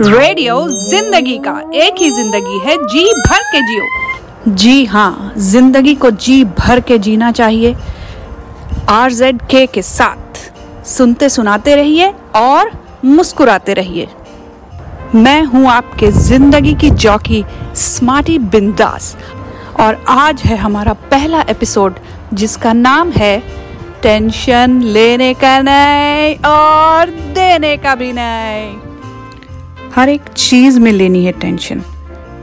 Radio ज़िंदगी का एक ही ज़िंदगी है, जी भर के जियो। जी हाँ ज़िंदगी को जी भर के जीना चाहिए। आर जेड के के साथ सुनते सुनाते रहिए और मुस्कुराते रहिए। मैं हूँ आपके ज़िंदगी की जॉकी स्मार्टी बिंदास और आज है हमारा पहला एपिसोड जिसका नाम है टेंशन लेने का नहीं और देने का भी नहीं हर एक चीज़ में लेनी है टेंशन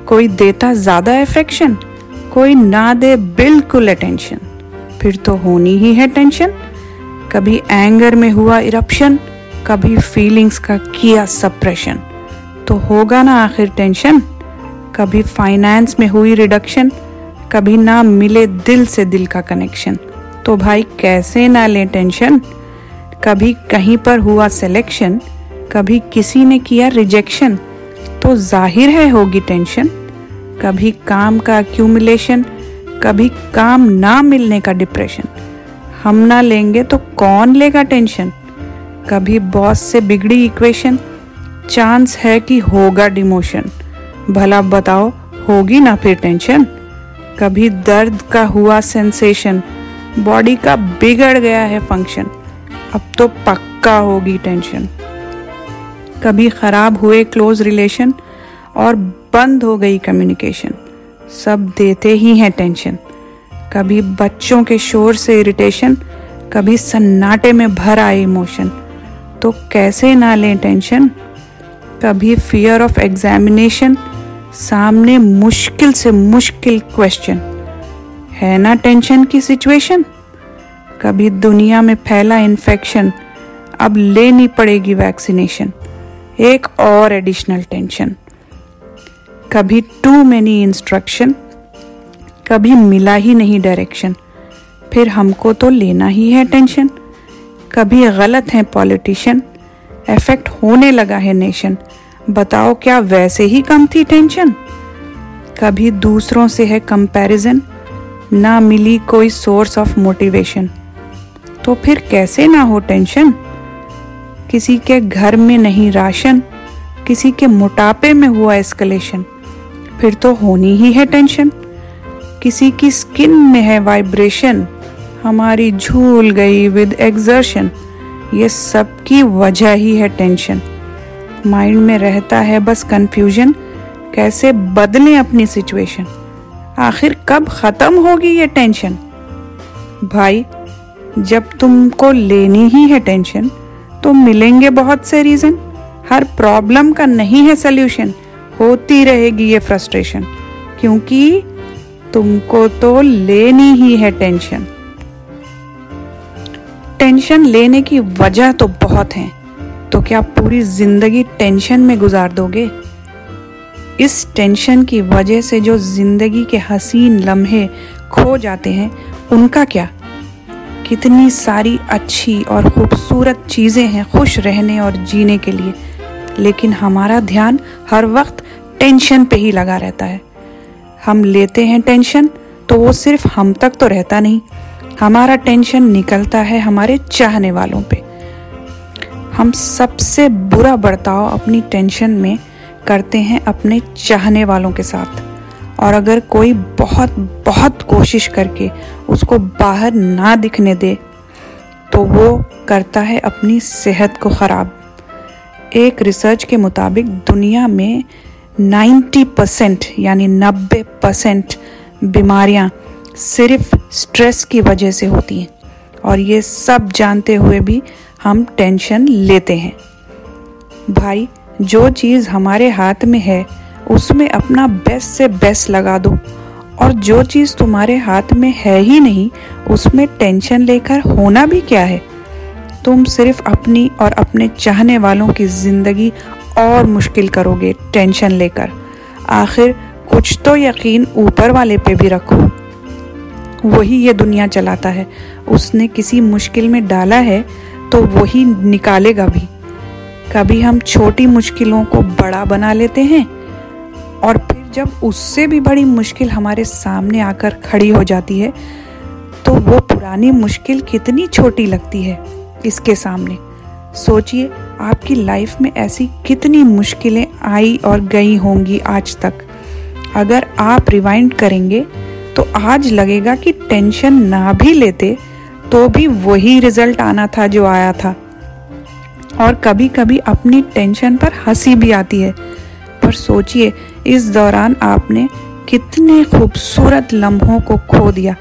कोई देता ज़्यादा अफेक्शन कोई ना दे बिल्कुल अटेंशन फिर तो होनी ही है टेंशन कभी एंगर में हुआ इरप्शन कभी फीलिंग्स का किया सप्रेशन तो होगा ना आखिर टेंशन कभी फाइनेंस में हुई रिडक्शन कभी ना मिले दिल से दिल का कनेक्शन तो भाई कैसे ना ले टेंशन कभी कहीं पर हुआ सिलेक्शन कभी किसी ने किया रिजेक्शन तो ज़ाहिर है होगी टेंशन कभी काम का एक्यूमुलेशन कभी काम ना मिलने का डिप्रेशन हम ना लेंगे तो कौन लेगा टेंशन कभी बॉस से बिगड़ी इक्वेशन चांस है कि होगा डिमोशन भला बताओ, होगी ना फिर टेंशन कभी दर्द का हुआ सेंसेशन बॉडी का बिगड़ गया है फ़ंक्शन अब तो पक्का होगी टेंशन कभी ख़राब हुए क्लोज रिलेशन और बंद हो गई कम्युनिकेशन सब देते ही हैं टेंशन कभी बच्चों के शोर से इरिटेशन कभी सन्नाटे में भर आए इमोशन तो कैसे ना लें टेंशन कभी फियर ऑफ़ एग्जामिनेशन सामने मुश्किल से मुश्किल क्वेश्चन है ना टेंशन की सिचुएशन कभी दुनिया में फैला इन्फेक्शन अब लेनी पड़ेगी वैक्सीनेशन एक और एडिशनल टेंशन कभी टू मैनी इंस्ट्रक्शन कभी मिला ही नहीं डायरेक्शन फिर हमको तो लेना ही है टेंशन कभी गलत है पॉलिटिशियन इफ़ेक्ट होने लगा है नेशन बताओ क्या वैसे ही कम थी टेंशन कभी दूसरों से है कंपैरिजन ना मिली कोई सोर्स ऑफ़ मोटिवेशन तो फिर कैसे ना हो टेंशन किसी के घर में नहीं राशन, किसी के मोटापे में हुआ एस्कलेशन फिर तो होनी ही है टेंशन किसी की स्किन में है वाइब्रेशन हमारी झूल गई विद एग्जर्शन ये सब की वजह ही है टेंशन माइंड में रहता है बस कंफ्यूजन कैसे बदलें अपनी सिचुएशन आखिर कब खत्म होगी ये टेंशन भाई, जब तुमको लेनी ही है टेंशन तो मिलेंगे बहुत से रीजन हर प्रॉब्लम का नहीं है सोल्यूशन होती रहेगी ये फ्रस्ट्रेशन क्योंकि तुमको तो लेनी ही है टेंशन टेंशन लेने की वजह तो बहुत है. तो क्या पूरी ज़िंदगी टेंशन में गुजार दोगे? इस टेंशन की वजह से जो ज़िंदगी के हसीन लम्हे खो जाते हैं, उनका क्या? कितनी सारी अच्छी और खूबसूरत चीज़ें हैं खुश रहने और जीने के लिए। लेकिन हमारा ध्यान हर वक्त टेंशन पे ही लगा रहता है। हम लेते हैं टेंशन तो वो सिर्फ़ हम तक तो रहता नहीं। हमारा टेंशन निकलता है हमारे चाहने वालों पे। हम सबसे बुरा बर्ताव अपनी टेंशन में करते हैं अपने चाहने वालों के साथ। और अगर कोई बहुत बहुत कोशिश करके उसको बाहर ना दिखने दे तो वो करता है अपनी सेहत को ख़राब। एक रिसर्च के मुताबिक दुनिया में 90 परसेंट यानी 90 परसेंट बीमारियाँ सिर्फ़ स्ट्रेस की वजह से होती हैं। और ये सब जानते हुए भी हम टेंशन लेते हैं। भाई, जो चीज़ हमारे हाथ में है उसमें अपना बेस्ट से बेस्ट लगा दो। और जो चीज़ तुम्हारे हाथ में है ही नहीं, उसमें टेंशन लेकर होना भी क्या है? तुम सिर्फ़ अपनी और अपने चाहने वालों की ज़िंदगी और मुश्किल करोगे टेंशन लेकर। आखिर कुछ तो यकीन ऊपर वाले पे भी रखो। वही ये दुनिया चलाता है। उसने किसी मुश्किल में डाला है तो वही निकालेगा भी। कभी हम छोटी मुश्किलों को बड़ा बना लेते हैं? और फिर जब उससे भी बड़ी मुश्किल हमारे सामने आकर खड़ी हो जाती है तो वो पुरानी मुश्किल कितनी छोटी लगती है इसके सामने। सोचिए, आपकी लाइफ में ऐसी कितनी मुश्किलें आई और गई होंगी आज तक। अगर आप रिवाइंड करेंगे तो आज लगेगा कि टेंशन ना भी लेते तो भी वही रिज़ल्ट आना था जो आया था। और कभी कभी अपनी टेंशन पर हँसी भी आती है। पर सोचिए, इस दौरान आपने कितने खूबसूरत लम्हों को खो दिया,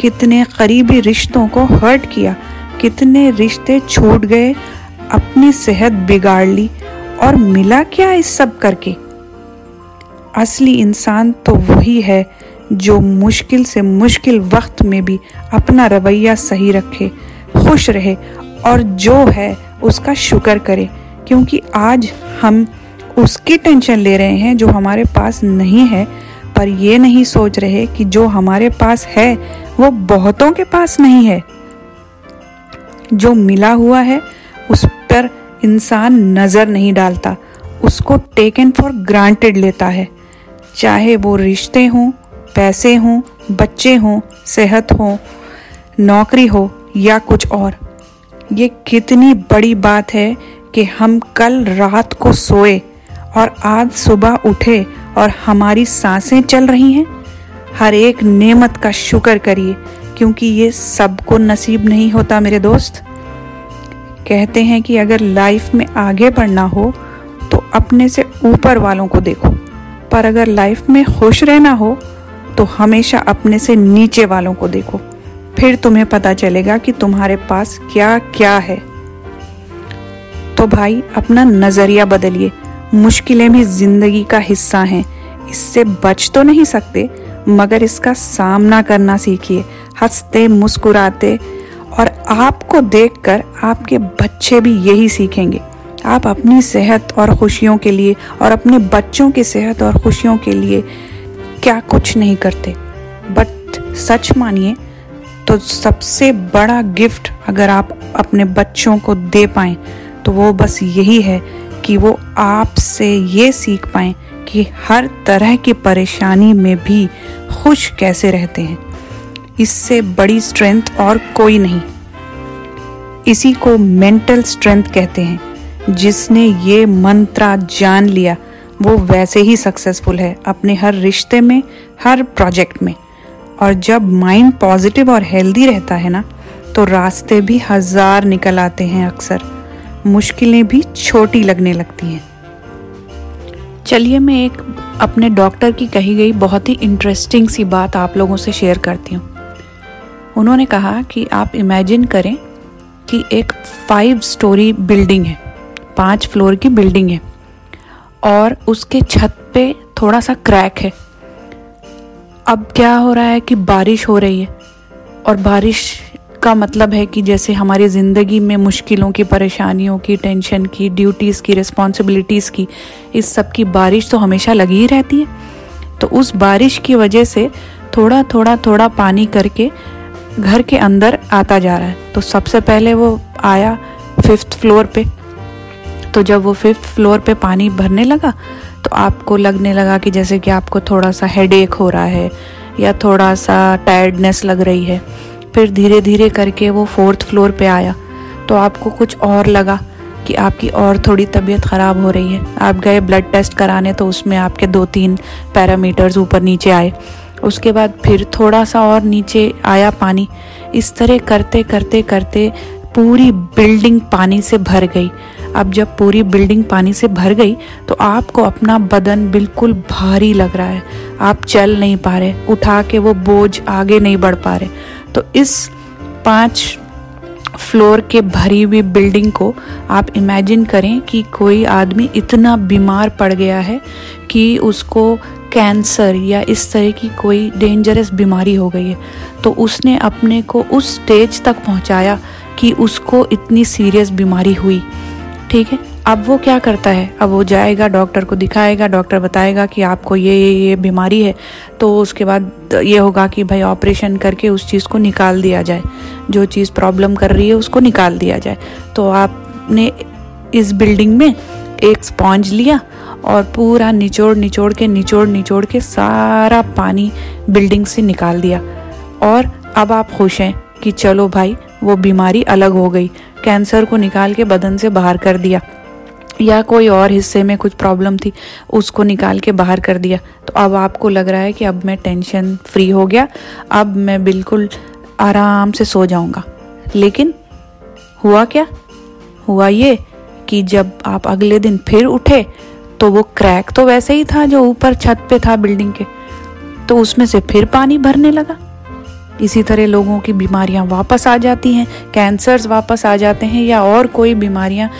कितने करीबी रिश्तों को हर्ट किया, कितने रिश्ते छूट गए, अपनी सेहत बिगाड़ ली और मिला क्या इस सब करके? असली इंसान तो वही है जो मुश्किल से मुश्किल वक्त में भी अपना रवैया सही रखे, खुश रहे और जो है उसका शुक्र करे, क्योंकि आज हम उसकी टेंशन ले रहे हैं जो हमारे पास नहीं है, पर ये नहीं सोच रहे कि जो हमारे पास है, वो बहुतों के पास नहीं है। जो मिला हुआ है, उस पर इंसान नज़र नहीं डालता, उसको टेकन फॉर ग्रांटेड लेता है। चाहे वो रिश्ते हों, पैसे हों, बच्चे हों, सेहत हो, नौकरी हो या कुछ और, ये कितनी बड़ी बात है कि हम कल रात को सोए। और आज सुबह उठे और हमारी साँसें चल रही हैं। हर एक नेमत का शुक्र करिए, क्योंकि ये सबको नसीब नहीं होता मेरे दोस्त। कहते हैं कि अगर लाइफ में आगे बढ़ना हो तो अपने से ऊपर वालों को देखो। पर अगर लाइफ में खुश रहना हो तो हमेशा अपने से नीचे वालों को देखो। फिर तुम्हें पता चलेगा कि तुम्हारे पास क्या क्या है। तो भाई, अपना नज़रिया बदलिए। मुश्किलें भी ज़िंदगी का हिस्सा हैं। इससे बच तो नहीं सकते, मगर इसका सामना करना सीखिए। हँसते, मुस्कुराते और आपको देखकर आपके बच्चे भी यही सीखेंगे। आप अपनी सेहत और खुशियों के लिए और अपने बच्चों की सेहत और खुशियों के लिए क्या कुछ नहीं करते। बट सच मानिए तो सबसे बड़ा गिफ्ट अगर आप अपने बच्चों को दे पाए तो वो बस यही है कि वो आपसे ये सीख पाए कि हर तरह की परेशानी में भी खुश कैसे रहते हैं। इससे बड़ी स्ट्रेंथ और कोई नहीं। इसी को मेंटल स्ट्रेंथ कहते हैं। जिसने ये मंत्रा जान लिया, वो वैसे ही सक्सेसफुल है अपने हर रिश्ते में, हर प्रोजेक्ट में। और जब माइंड पॉजिटिव और हेल्दी रहता है ना तो रास्ते भी हज़ार निकल आते हैं अक्सर। मुश्किलें भी छोटी लगने लगती हैं। चलिए मैं एक अपने डॉक्टर की कही गई बहुत ही इंटरेस्टिंग सी बात आप लोगों से शेयर करती हूँ। उन्होंने कहा कि आप इमेजिन करें कि एक फाइव स्टोरी बिल्डिंग है, पाँच फ्लोर की बिल्डिंग है, और उसके छत पे थोड़ा सा क्रैक है। अब क्या हो रहा है कि बारिश हो रही है, और बारिश का मतलब है कि जैसे हमारी ज़िंदगी में मुश्किलों की, परेशानियों की टेंशन की ड्यूटीज़ की रिस्पॉन्सिबिलिटीज़ की, इस सब की बारिश तो हमेशा लगी ही रहती है। तो उस बारिश की वजह से थोड़ा थोड़ा थोड़ा पानी करके घर के अंदर आता जा रहा है। तो सबसे पहले वो आया फिफ्थ फ्लोर पे। तो जब वो फिफ्थ फ्लोर पे पानी भरने लगा तो आपको लगने लगा कि जैसे कि आपको थोड़ा सा हेडेक हो रहा है या थोड़ा सा टायर्डनेस लग रही है। फिर धीरे धीरे करके वो फोर्थ फ्लोर पे आया। तो आपको कुछ और लगा कि आपकी और थोड़ी तबीयत ख़राब हो रही है। आप गए ब्लड टेस्ट कराने तो उसमें आपके दो तीन पैरामीटर्स ऊपर नीचे आए। उसके बाद फिर थोड़ा सा और नीचे आया पानी। इस तरह करते करते करते पूरी बिल्डिंग पानी से भर गई। अब जब पूरी बिल्डिंग पानी से भर गई तो आपको अपना बदन बिल्कुल भारी लग रहा है। आप चल नहीं पा रहे। उठा के वो बोझ आगे नहीं बढ़ पा रहे। तो इस पाँच फ्लोर के भरी हुई बिल्डिंग को आप इमेजिन करें कि कोई आदमी इतना बीमार पड़ गया है कि उसको कैंसर या इस तरह की कोई डेंजरस बीमारी हो गई है। तो उसने अपने को उस स्टेज तक पहुँचाया कि उसको इतनी सीरियस बीमारी हुई। ठीक है? अब वो क्या करता है? अब वो जाएगा डॉक्टर को दिखाएगा डॉक्टर बताएगा कि आपको ये ये ये बीमारी है। तो उसके बाद ये होगा कि भाई ऑपरेशन करके उस चीज़ को निकाल दिया जाए। जो चीज़ प्रॉब्लम कर रही है, उसको निकाल दिया जाए। तो आपने इस बिल्डिंग में एक स्पॉन्ज लिया और पूरा निचोड़ निचोड़ के, निचोड़ निचोड़ के सारा पानी बिल्डिंग से निकाल दिया। और अब आप खुश हैं कि चलो भाई, वो बीमारी अलग हो गई। कैंसर को निकाल के बदन से बाहर कर दिया। या कोई और हिस्से में कुछ प्रॉब्लम थी, उसको निकाल के बाहर कर दिया। तो अब आपको लग रहा है कि अब मैं टेंशन फ्री हो गया, अब मैं बिल्कुल आराम से सो जाऊँगा। लेकिन हुआ क्या? हुआ ये कि जब आप अगले दिन फिर उठे तो वो क्रैक तो वैसे ही था जो ऊपर छत पे था बिल्डिंग के तो उसमें से फिर पानी भरने लगा। इसी तरह लोगों की बीमारियाँ वापस आ जाती हैं, कैंसर्स वापस आ जाते हैं या और कोई बीमारियाँ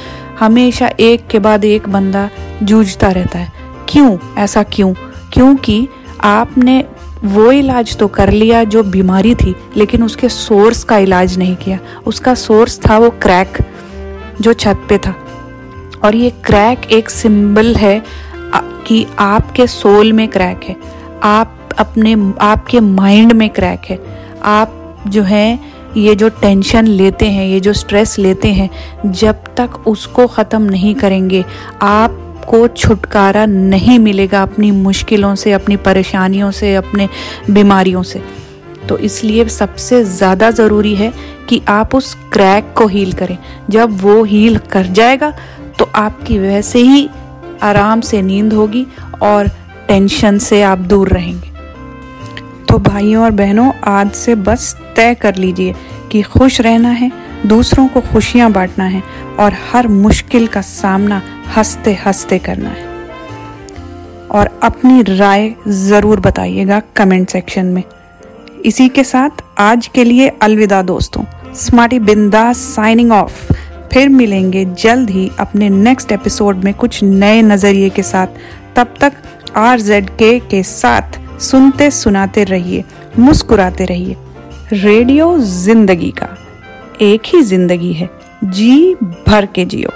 हमेशा एक के बाद एक बंदा जूझता रहता है। क्यों? ऐसा क्यों? क्योंकि आपने वो इलाज तो कर लिया जो बीमारी थी, लेकिन उसके सोर्स का इलाज नहीं किया। उसका सोर्स था वो क्रैक जो छत पे था। और ये क्रैक एक सिंबल है कि आपके सोल में क्रैक है। आप अपने, आपके माइंड में क्रैक है। आप जो है ये जो टेंशन लेते हैं, ये जो स्ट्रेस लेते हैं, जब तक उसको ख़त्म नहीं करेंगे, आपको छुटकारा नहीं मिलेगा अपनी मुश्किलों से, अपनी परेशानियों से, अपने बीमारियों से। तो इसलिए सबसे ज़्यादा ज़रूरी है कि आप उस क्रैक को हील करें। जब वो हील कर जाएगा तो आपकी वैसे ही आराम से नींद होगी और टेंशन से आप दूर रहेंगे। तो भाइयों और बहनों, आज से बस तय कर लीजिए कि खुश रहना है, दूसरों को खुशियाँ बांटना है और हर मुश्किल का सामना हँसते हँसते करना है। और अपनी राय ज़रूर बताइएगा कमेंट सेक्शन में। इसी के साथ आज के लिए अलविदा दोस्तों। स्मार्टी बिंदास साइनिंग ऑफ़। फिर मिलेंगे जल्द ही अपने नेक्स्ट एपिसोड में कुछ नए नज़रिए के साथ। तब तक आर जेड के साथ सुनते सुनाते रहिए, मुस्कुराते रहिए। रेडियो ज़िंदगी का। एक ही ज़िंदगी है। जी भर के जियो।